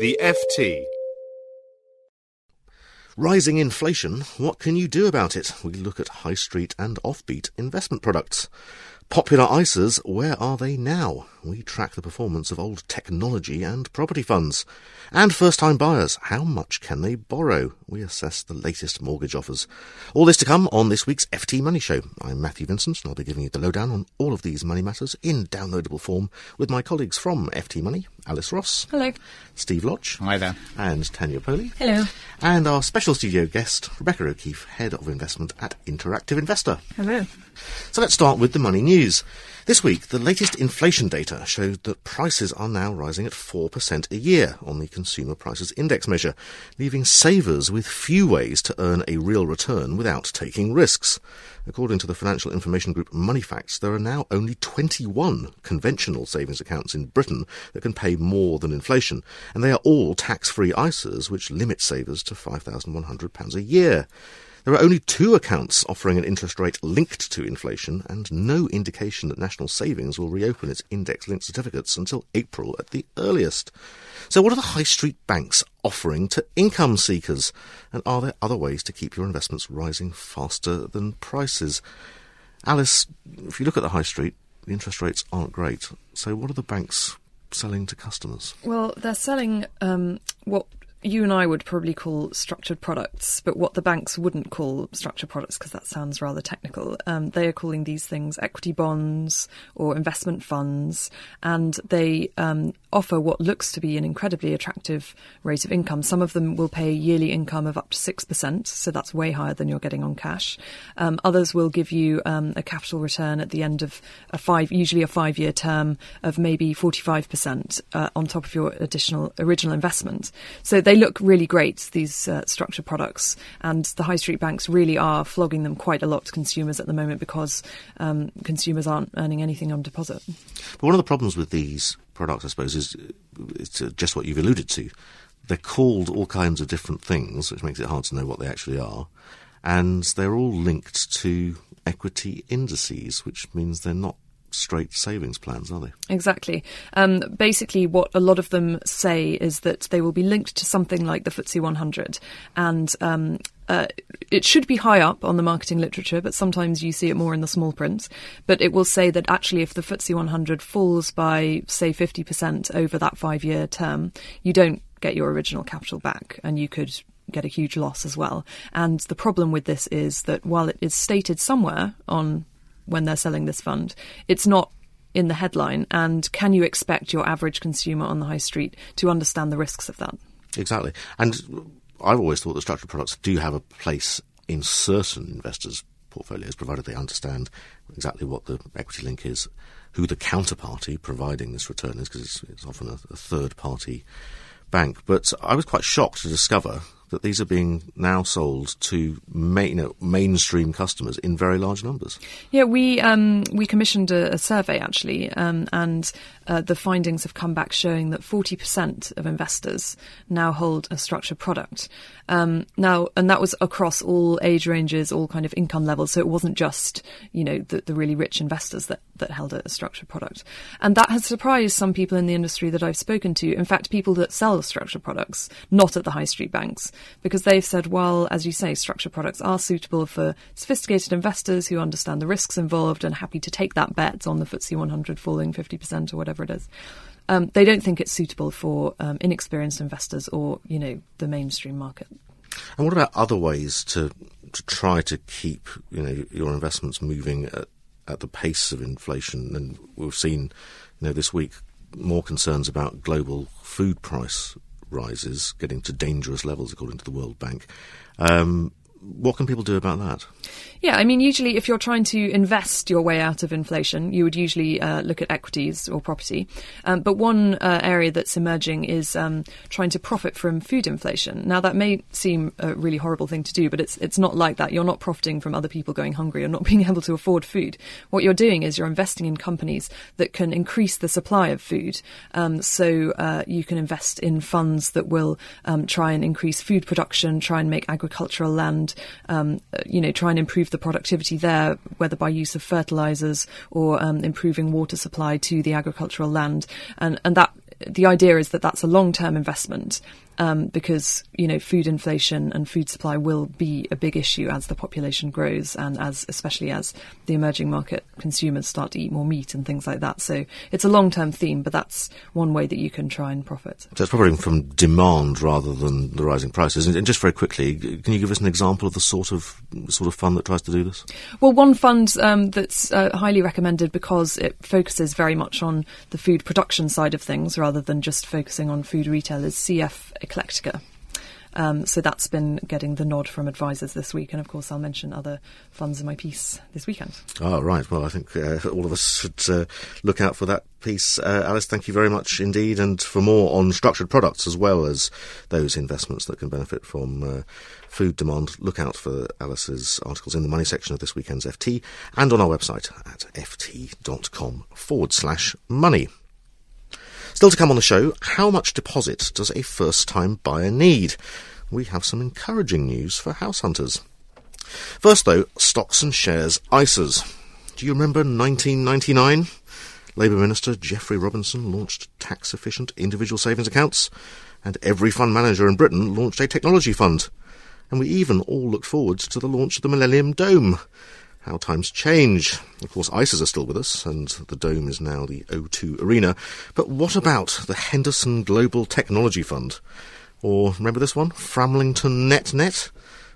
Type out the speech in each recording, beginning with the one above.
The FT. Rising inflation, what can you do about it? We look at high street and offbeat investment products. Popular ISAs, where are they now? We track the performance of old technology and property funds. And first time buyers, how much can they borrow? We assess the latest mortgage offers. All this to come on this week's FT Money Show. I'm Matthew Vincent, and I'll be giving you the lowdown on all of these money matters in downloadable form with my colleagues from FT Money, Alice Ross. Hello. Steve Lodge. Hi there. And Tanya Powley. Hello. And our special studio guest, Rebecca O'Keefe, Head of Investment at Interactive Investor. Hello. So let's start with the money news. This week, the latest inflation data showed that prices are now rising at 4% a year on the Consumer Prices Index measure, leaving savers with few ways to earn a real return without taking risks. According to the financial information group Moneyfacts, there are now only 21 conventional savings accounts in Britain that can pay more than inflation, and they are all tax-free ISAs, which limit savers to £5,100 a year. There are only two accounts offering an interest rate linked to inflation and no indication that National Savings will reopen its index linked certificates until April at the earliest. So, what are the high street banks offering to income seekers? And are there other ways to keep your investments rising faster than prices? Alice, if you look at the high street, the interest rates aren't great. So, what are the banks selling to customers? Well, they're selling um, what you and I would probably call structured products, but what the banks wouldn't call structured products because that sounds rather technical. Um, they are calling these things equity bonds or investment funds, and they um, offer what looks to be an incredibly attractive rate of income. Some of them will pay yearly income of up to 6%, so that's way higher than you're getting on cash. Um, others will give you um, a capital return at the end of a five, usually a five year term of maybe 45% uh, on top of your additional original investment. So they look really great, these uh, structured products, and the high street banks really are flogging them quite a lot to consumers at the moment because um, consumers aren't earning anything on deposit. But one of the problems with these products, I suppose, is it's just what you've alluded to. They're called all kinds of different things, which makes it hard to know what they actually are. And they're all linked to equity indices, which means they're not straight savings plans, are they? Exactly. Um, basically, what a lot of them say is that they will be linked to something like the FTSE 100, and um, uh, it should be high up on the marketing literature, but sometimes you see it more in the small print. But it will say that actually, if the FTSE 100 falls by, say, 50% over that five year term, you don't get your original capital back, and you could get a huge loss as well. And the problem with this is that while it is stated somewhere on when they're selling this fund, it's not in the headline. And can you expect your average consumer on the high street to understand the risks of that? Exactly. And I've always thought that structured products do have a place in certain investors' portfolios, provided they understand exactly what the equity link is, who the counterparty providing this return is, because it's, it's, often a, a third party bank. But I was quite shocked to discover that these are being now sold to you know, mainstream customers in very large numbers. Yeah, we um, we commissioned a, a survey actually, um, and uh, the findings have come back showing that 40% of investors now hold a structured product. Um, now, and that was across all age ranges, all kind of income levels. So it wasn't just you know the, the really rich investors that that held a, a structured product, and that has surprised some people in the industry that I've spoken to. In fact, people that sell structured products, not at the high street banks. Because they've said, well, as you say, structured products are suitable for sophisticated investors who understand the risks involved and happy to take that bet on the FTSE 100 falling 50% or whatever it is. Um, they don't think it's suitable for um, inexperienced investors or, you know, the mainstream market. And what about other ways to to try to keep you know your investments moving at, at the pace of inflation? And we've seen you know this week more concerns about global food price rises getting to dangerous levels, according to the World Bank. Um, what can people do about that? Yeah, I mean, usually if you're trying to invest your way out of inflation, you would usually uh, look at equities or property. Um, but one uh, area that's emerging is um, trying to profit from food inflation. Now, that may seem a really horrible thing to do, but it's it's not like that. You're not profiting from other people going hungry or not being able to afford food. What you're doing is you're investing in companies that can increase the supply of food. Um, so uh, you can invest in funds that will um, try and increase food production, try and make agricultural land, um, you know, try and improve the productivity there, whether by use of fertilizers or um, improving water supply to the agricultural land. And, and that the idea is that that's a long term investment um, because you know food inflation and food supply will be a big issue as the population grows and as especially as the emerging market consumers start to eat more meat and things like that. So it's a long term theme, but that's one way that you can try and profit. So it's probably from demand rather than the rising prices. And just very quickly, can you give us an example of the sort of sort of fund that tries to do this? Well, one fund um, that's uh, highly recommended because it focuses very much on the food production side of things rather than just focusing on food retail is CF Eclectica. Um, so that's been getting the nod from advisors this week, and of course, I'll mention other funds in my piece this weekend. Oh, right. Well, I think uh, all of us should uh, look out for that piece. Uh, Alice, thank you very much indeed. And for more on structured products as well as those investments that can benefit from uh, food demand, look out for Alice's articles in the money section of this weekend's FT and on our website at ft.com forward slash money. Still to come on the show, how much deposit does a first time buyer need? We have some encouraging news for house hunters. First, though, stocks and shares ISAs. Do you remember 1999? Labour Minister Geoffrey Robinson launched tax efficient individual savings accounts, and every fund manager in Britain launched a technology fund. And we even all looked forward to the launch of the Millennium Dome how times change. Of course, ISAs are still with us, and the Dome is now the O2 Arena. But what about the Henderson Global Technology Fund? Or remember this one? Framlington NetNet?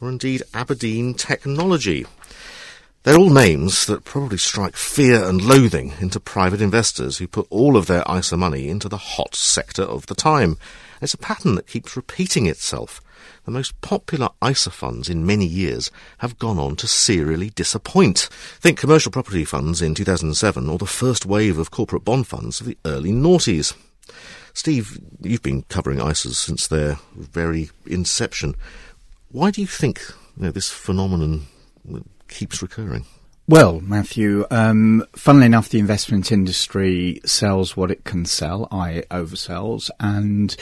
Or indeed Aberdeen Technology? They're all names that probably strike fear and loathing into private investors who put all of their ISA money into the hot sector of the time. It's a pattern that keeps repeating itself the most popular ISA funds in many years have gone on to serially disappoint. Think commercial property funds in 2007 or the first wave of corporate bond funds of the early noughties. Steve, you've been covering ISAs since their very inception. Why do you think you know, this phenomenon keeps recurring? Well, Matthew, um, funnily enough, the investment industry sells what it can sell, i.e., oversells, and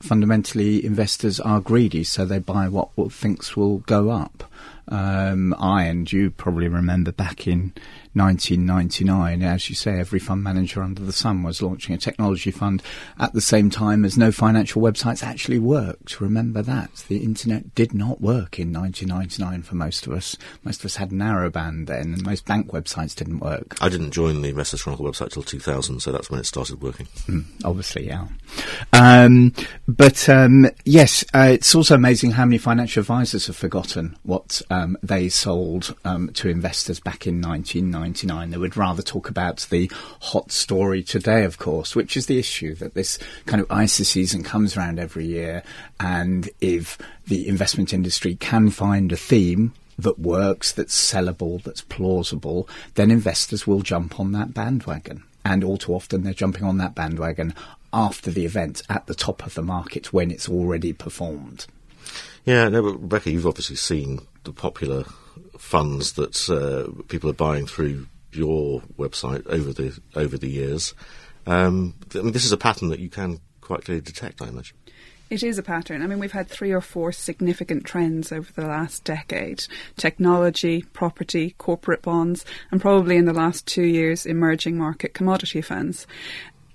fundamentally investors are greedy, so they buy what, thinks will go up. Um, I and you probably remember back in 1999. As you say, every fund manager under the sun was launching a technology fund at the same time as no financial websites actually worked. Remember that. The internet did not work in 1999 for most of us. Most of us had narrowband then, and most bank websites didn't work. I didn't join the Investors Chronicle website till 2000, so that's when it started working. Mm, obviously, yeah. Um, but um, yes, uh, it's also amazing how many financial advisors have forgotten what um, they sold um, to investors back in 1999. 1999. They would rather talk about the hot story today, of course, which is the issue that this kind of ISA season comes around every year. And if the investment industry can find a theme that works, that's sellable, that's plausible, then investors will jump on that bandwagon. And all too often they're jumping on that bandwagon after the event at the top of the market when it's already performed. Yeah, no, Rebecca, you've obviously seen the popular funds that uh, people are buying through your website over the over the years. Um, I mean, this is a pattern that you can quite clearly detect, I imagine. It is a pattern. I mean, we've had three or four significant trends over the last decade technology, property, corporate bonds, and probably in the last two years, emerging market commodity funds.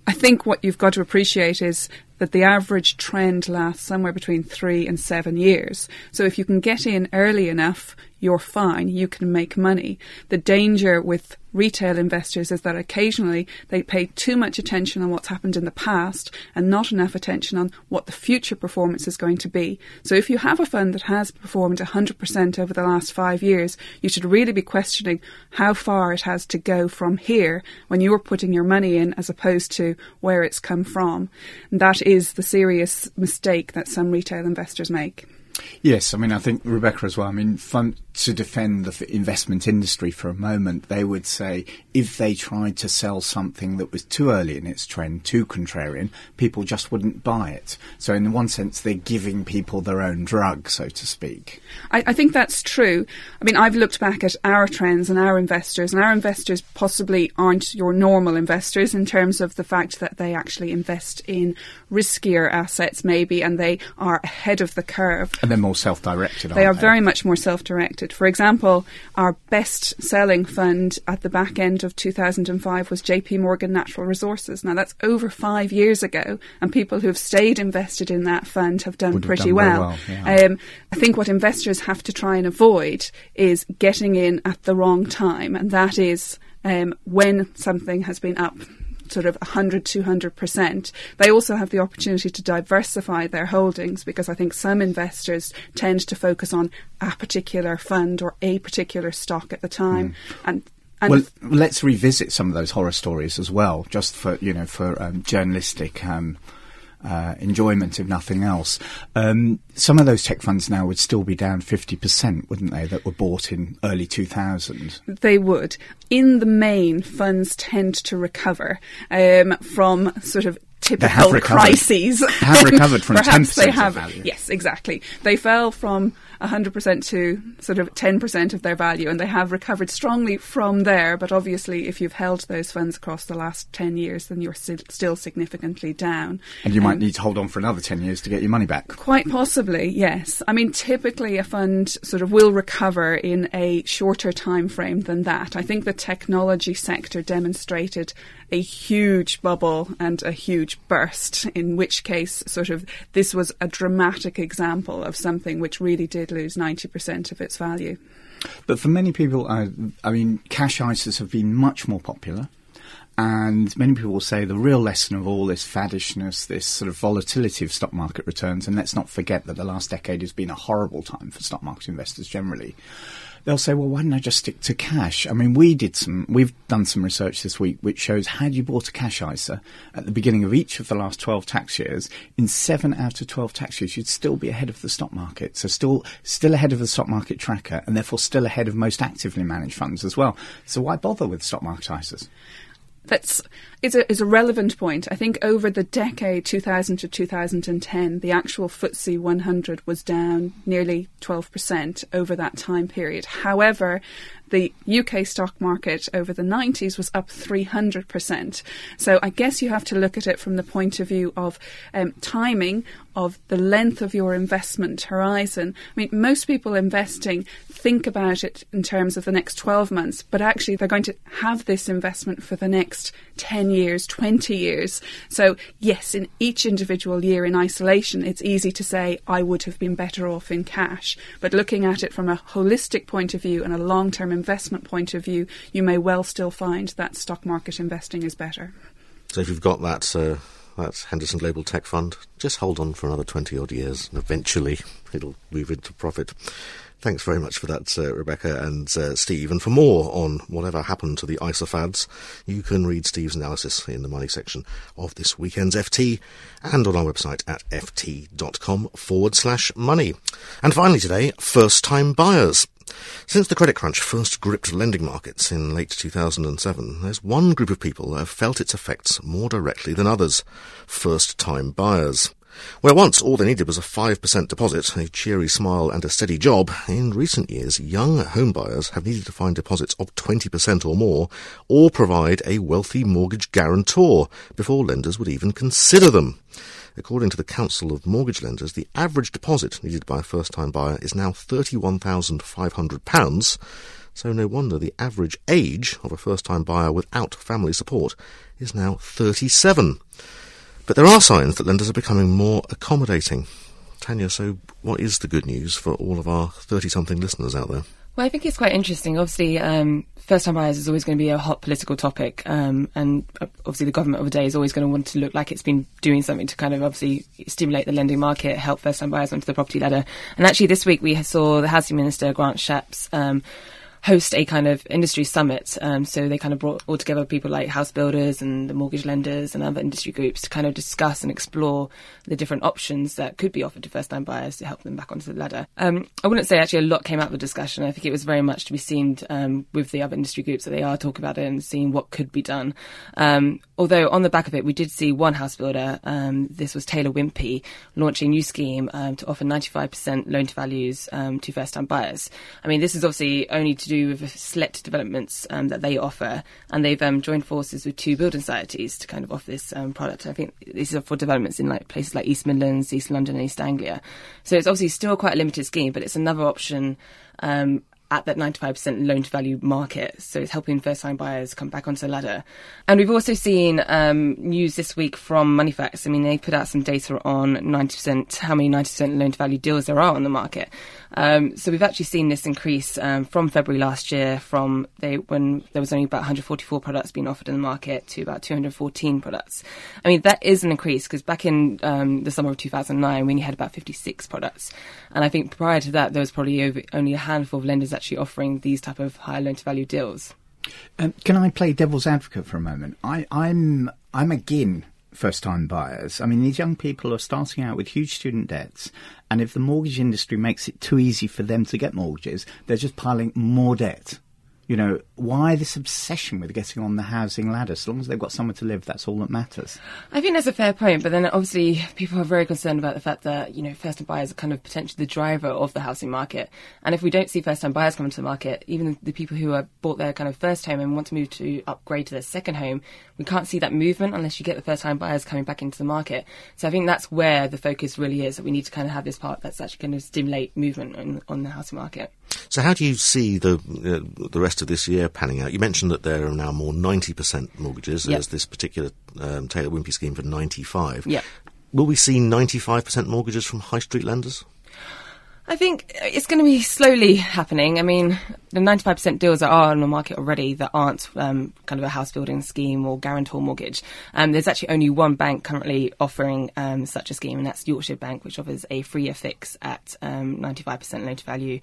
I think what you've got to appreciate is that the average trend lasts somewhere between three and seven years. So if you can get in early enough, you're fine, you can make money. The danger with retail investors is that occasionally they pay too much attention on what's happened in the past and not enough attention on what the future performance is going to be. So if you have a fund that has performed 100% over the last five years, you should really be questioning how far it has to go from here when you're putting your money in as opposed to where it's come from. And that is the serious mistake that some retail investors make. Yes, I mean, I think Rebecca as well. I mean, fun, to defend the investment industry for a moment, they would say if they tried to sell something that was too early in its trend, too contrarian, people just wouldn't buy it. So, in one sense, they're giving people their own drug, so to speak. I, I think that's true. I mean, I've looked back at our trends and our investors, and our investors possibly aren't your normal investors in terms of the fact that they actually invest in riskier assets, maybe, and they are ahead of the curve. And they're more self directed, They are they? very much more self directed. For example, our best selling fund at the back end of 2005 was JP Morgan Natural Resources. Now, that's over five years ago, and people who have stayed invested in that fund have done Would have pretty done well. well, yeah. Um, I think what investors have to try and avoid is getting in at the wrong time, and that is um, when something has been up sort of 100 200% they also have the opportunity to diversify their holdings because i think some investors tend to focus on a particular fund or a particular stock at the time. And and well, let's revisit some of those horror stories as well, just for you know for um, journalistic um, uh, enjoyment, if nothing else. Um, some of those tech funds now would still be down fifty percent, wouldn't they? That were bought in early two thousand. They would. In the main, funds tend to recover um, from sort of typical crises. They have recovered from Perhaps 10% they of have. value. Yes, exactly. They fell from 100% to sort of 10% of their value, and they have recovered strongly from there. But obviously, if you've held those funds across the last 10 years, then you're still significantly down. And you might Um, need to hold on for another ten years to get your money back. Quite possibly, yes. I mean, typically a fund sort of will recover in a shorter time frame than that. I think the technology sector demonstrated a huge bubble and a huge burst, in which case, sort of, this was a dramatic example of something which really did lose 90% of its value. But for many people, uh, I mean, cash ISAs have been much more popular. And many people will say the real lesson of all this faddishness, this sort of volatility of stock market returns, and let's not forget that the last decade has been a horrible time for stock market investors generally. They'll say, well, why don't I just stick to cash? I mean, we did some, we've done some research this week which shows had you bought a cash ISA at the beginning of each of the last 12 tax years, in seven out of 12 tax years, you'd still be ahead of the stock market. So still, still ahead of the stock market tracker and therefore still ahead of most actively managed funds as well. So why bother with stock market ISAs? That's is a is a relevant point. I think over the decade 2000 to 2010, the actual FTSE 100 was down nearly 12% over that time period. However, the UK stock market over the 90s was up 300%. So I guess you have to look at it from the point of view of um, timing, of the length of your investment horizon. I mean, most people investing think about it in terms of the next 12 months, but actually they're going to have this investment for the next 10 years, 20 years. So, yes, in each individual year in isolation, it's easy to say, I would have been better off in cash. But looking at it from a holistic point of view and a long term investment point of view, you may well still find that stock market investing is better. So if you've got that uh, Henderson Global Tech Fund, just hold on for another twenty odd years, and eventually it'll move into profit. Thanks very much for that, uh, Rebecca and uh, Steve. And for more on whatever happened to the ISA fads, you can read Steve's analysis in the money section of this weekend's FT and on our website at ft.com forward slash money. And finally today, first time buyers. Since the credit crunch first gripped lending markets in late 2007, there's one group of people that have felt its effects more directly than others first time buyers. Where once all they needed was a 5% deposit, a cheery smile, and a steady job, in recent years, young home buyers have needed to find deposits of 20% or more, or provide a wealthy mortgage guarantor before lenders would even consider them. According to the Council of Mortgage Lenders, the average deposit needed by a first-time buyer is now £31,500, so no wonder the average age of a first-time buyer without family support is now 37. But there are signs that lenders are becoming more accommodating. Tanya, so what is the good news for all of our 30 something listeners out there? Well, I think it's quite interesting. Obviously, um, first-time buyers is always going to be a hot political topic, um, and uh, obviously the government of the day is always going to want to look like it's been doing something to kind of obviously stimulate the lending market, help first-time buyers onto the property ladder. And actually, this week we saw the housing minister Grant Shapps. Um, host a kind of industry summit. Um, so they kind of brought all together people like house builders and the mortgage lenders and other industry groups to kind of discuss and explore the different options that could be offered to first time buyers to help them back onto the ladder. Um, I wouldn't say actually a lot came out of the discussion. I think it was very much to be seen um, with the other industry groups that they are talking about it and seeing what could be done. Um, although on the back of it, we did see one house builder, um, this was Taylor Wimpey, launching a new scheme um, to offer 95% loan to values to first time buyers. I mean, this is obviously only to do do with select developments um, that they offer, and they've um, joined forces with two building societies to kind of offer this um, product. I think these are for developments in like places like East Midlands, East London, and East Anglia. So it's obviously still quite a limited scheme, but it's another option um, at that 95% loan to value market. So it's helping first time buyers come back onto the ladder. And we've also seen um, news this week from Moneyfacts. I mean, they put out some data on 90%, how many 90% loan to value deals there are on the market. Um, so we've actually seen this increase um, from February last year, from they when there was only about 144 products being offered in the market to about 214 products. I mean, that is an increase because back in um, the summer of 2009, we only had about 56 products. And I think prior to that, there was probably over, only a handful of lenders actually offering these type of higher loan to value deals. Um, can I play devil's advocate for a moment? I, I'm I'm again first time buyers. I mean, these young people are starting out with huge student debts, and if the mortgage industry makes it too easy for them to get mortgages, they're just piling more debt you know, why this obsession with getting on the housing ladder? As long as they've got somewhere to live, that's all that matters. I think that's a fair point, but then obviously people are very concerned about the fact that, you know, first time buyers are kind of potentially the driver of the housing market. And if we don't see first time buyers come into the market, even the people who have bought their kind of first home and want to move to upgrade to their second home, we can't see that movement unless you get the first time buyers coming back into the market. So I think that's where the focus really is that we need to kind of have this part that's actually going to stimulate movement on, on the housing market. So, how do you see the uh, the rest of this year panning out? You mentioned that there are now more ninety percent mortgages. Yep. There's this particular um, Taylor Wimpey scheme for ninety five. Yeah. Will we see ninety five percent mortgages from high street lenders? I think it's going to be slowly happening. I mean, the 95% deals that are on the market already that aren't um, kind of a house building scheme or guarantor mortgage, um, there's actually only one bank currently offering um, such a scheme, and that's Yorkshire Bank, which offers a three-year fix at 95% um, loan to value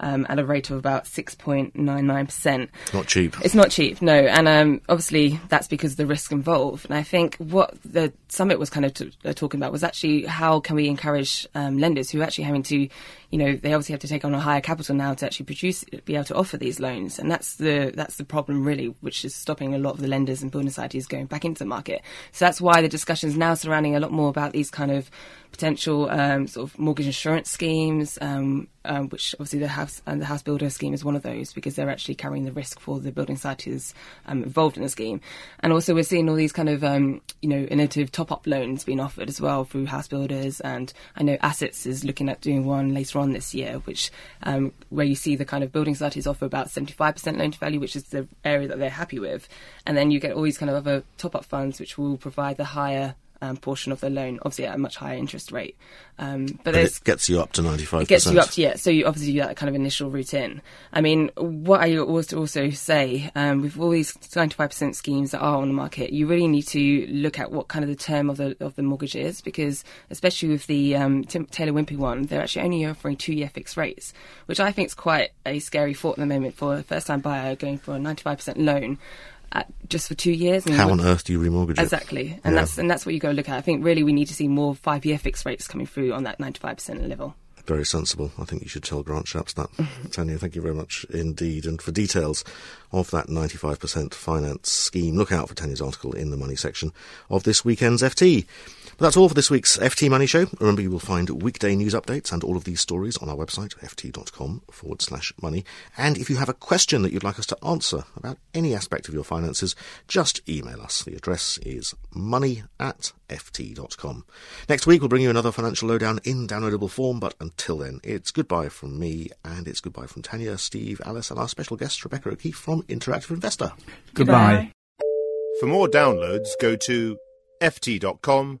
um, at a rate of about 6.99%. Not cheap. It's not cheap, no. And um, obviously, that's because of the risk involved. And I think what the summit was kind of t- uh, talking about was actually how can we encourage lenders who are actually having to you know, they obviously have to take on a higher capital now to actually produce, be able to offer these loans, and that's the that's the problem really, which is stopping a lot of the lenders and building societies going back into the market. So that's why the discussions now surrounding a lot more about these kind of potential um, sort of mortgage insurance schemes, um, um, which obviously the house and the house builder scheme is one of those because they're actually carrying the risk for the building societies um, involved in the scheme. And also we're seeing all these kind of um, you know innovative top up loans being offered as well through house builders. And I know Assets is looking at doing one later on this year, which um, where you see the kind of building societies offer about 75% loan to value, which is the area that they're happy with, and then you get all these kind of other top up funds which will provide the higher um, portion of the loan, obviously at a much higher interest rate. Um, but, but it gets you up to 95%. It gets you up to, yeah, so you obviously do that kind of initial route in. I mean, what I always also say, um, with all these 95% schemes that are on the market, you really need to look at what kind of the term of the, of the mortgage is, because especially with the um, Tim, Taylor Wimpey one, they're actually only offering two year fixed rates, which I think is quite a scary thought at the moment for a first time buyer going for a 95% loan at, just for two years. How on earth do you remortgage it? Exactly, and yeah. that's and that's what you to look at. I think really we need to see more five-year fixed rates coming through on that ninety-five percent level. Very sensible. I think you should tell Grant Shapps that. Tanya, thank you very much indeed. And for details of that 95% finance scheme, look out for Tanya's article in the money section of this weekend's FT. But that's all for this week's FT Money Show. Remember, you will find weekday news updates and all of these stories on our website, ft.com forward slash money. And if you have a question that you'd like us to answer about any aspect of your finances, just email us. The address is money at ft.com. Next week, we'll bring you another financial lowdown in downloadable form, but until then, it's goodbye from me and it's goodbye from Tanya, Steve, Alice, and our special guest, Rebecca O'Keefe from Interactive Investor. Goodbye. For more downloads, go to ft.com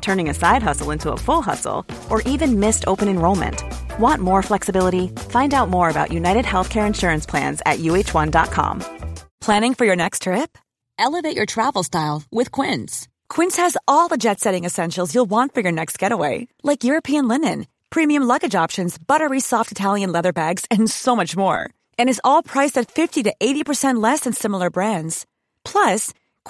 turning a side hustle into a full hustle, or even missed open enrollment. Want more flexibility? Find out more about United Healthcare Insurance Plans at uh1.com. Planning for your next trip? Elevate your travel style with Quince. Quince has all the jet setting essentials you'll want for your next getaway, like European linen, premium luggage options, buttery soft Italian leather bags, and so much more. And is all priced at 50 to 80% less than similar brands. Plus,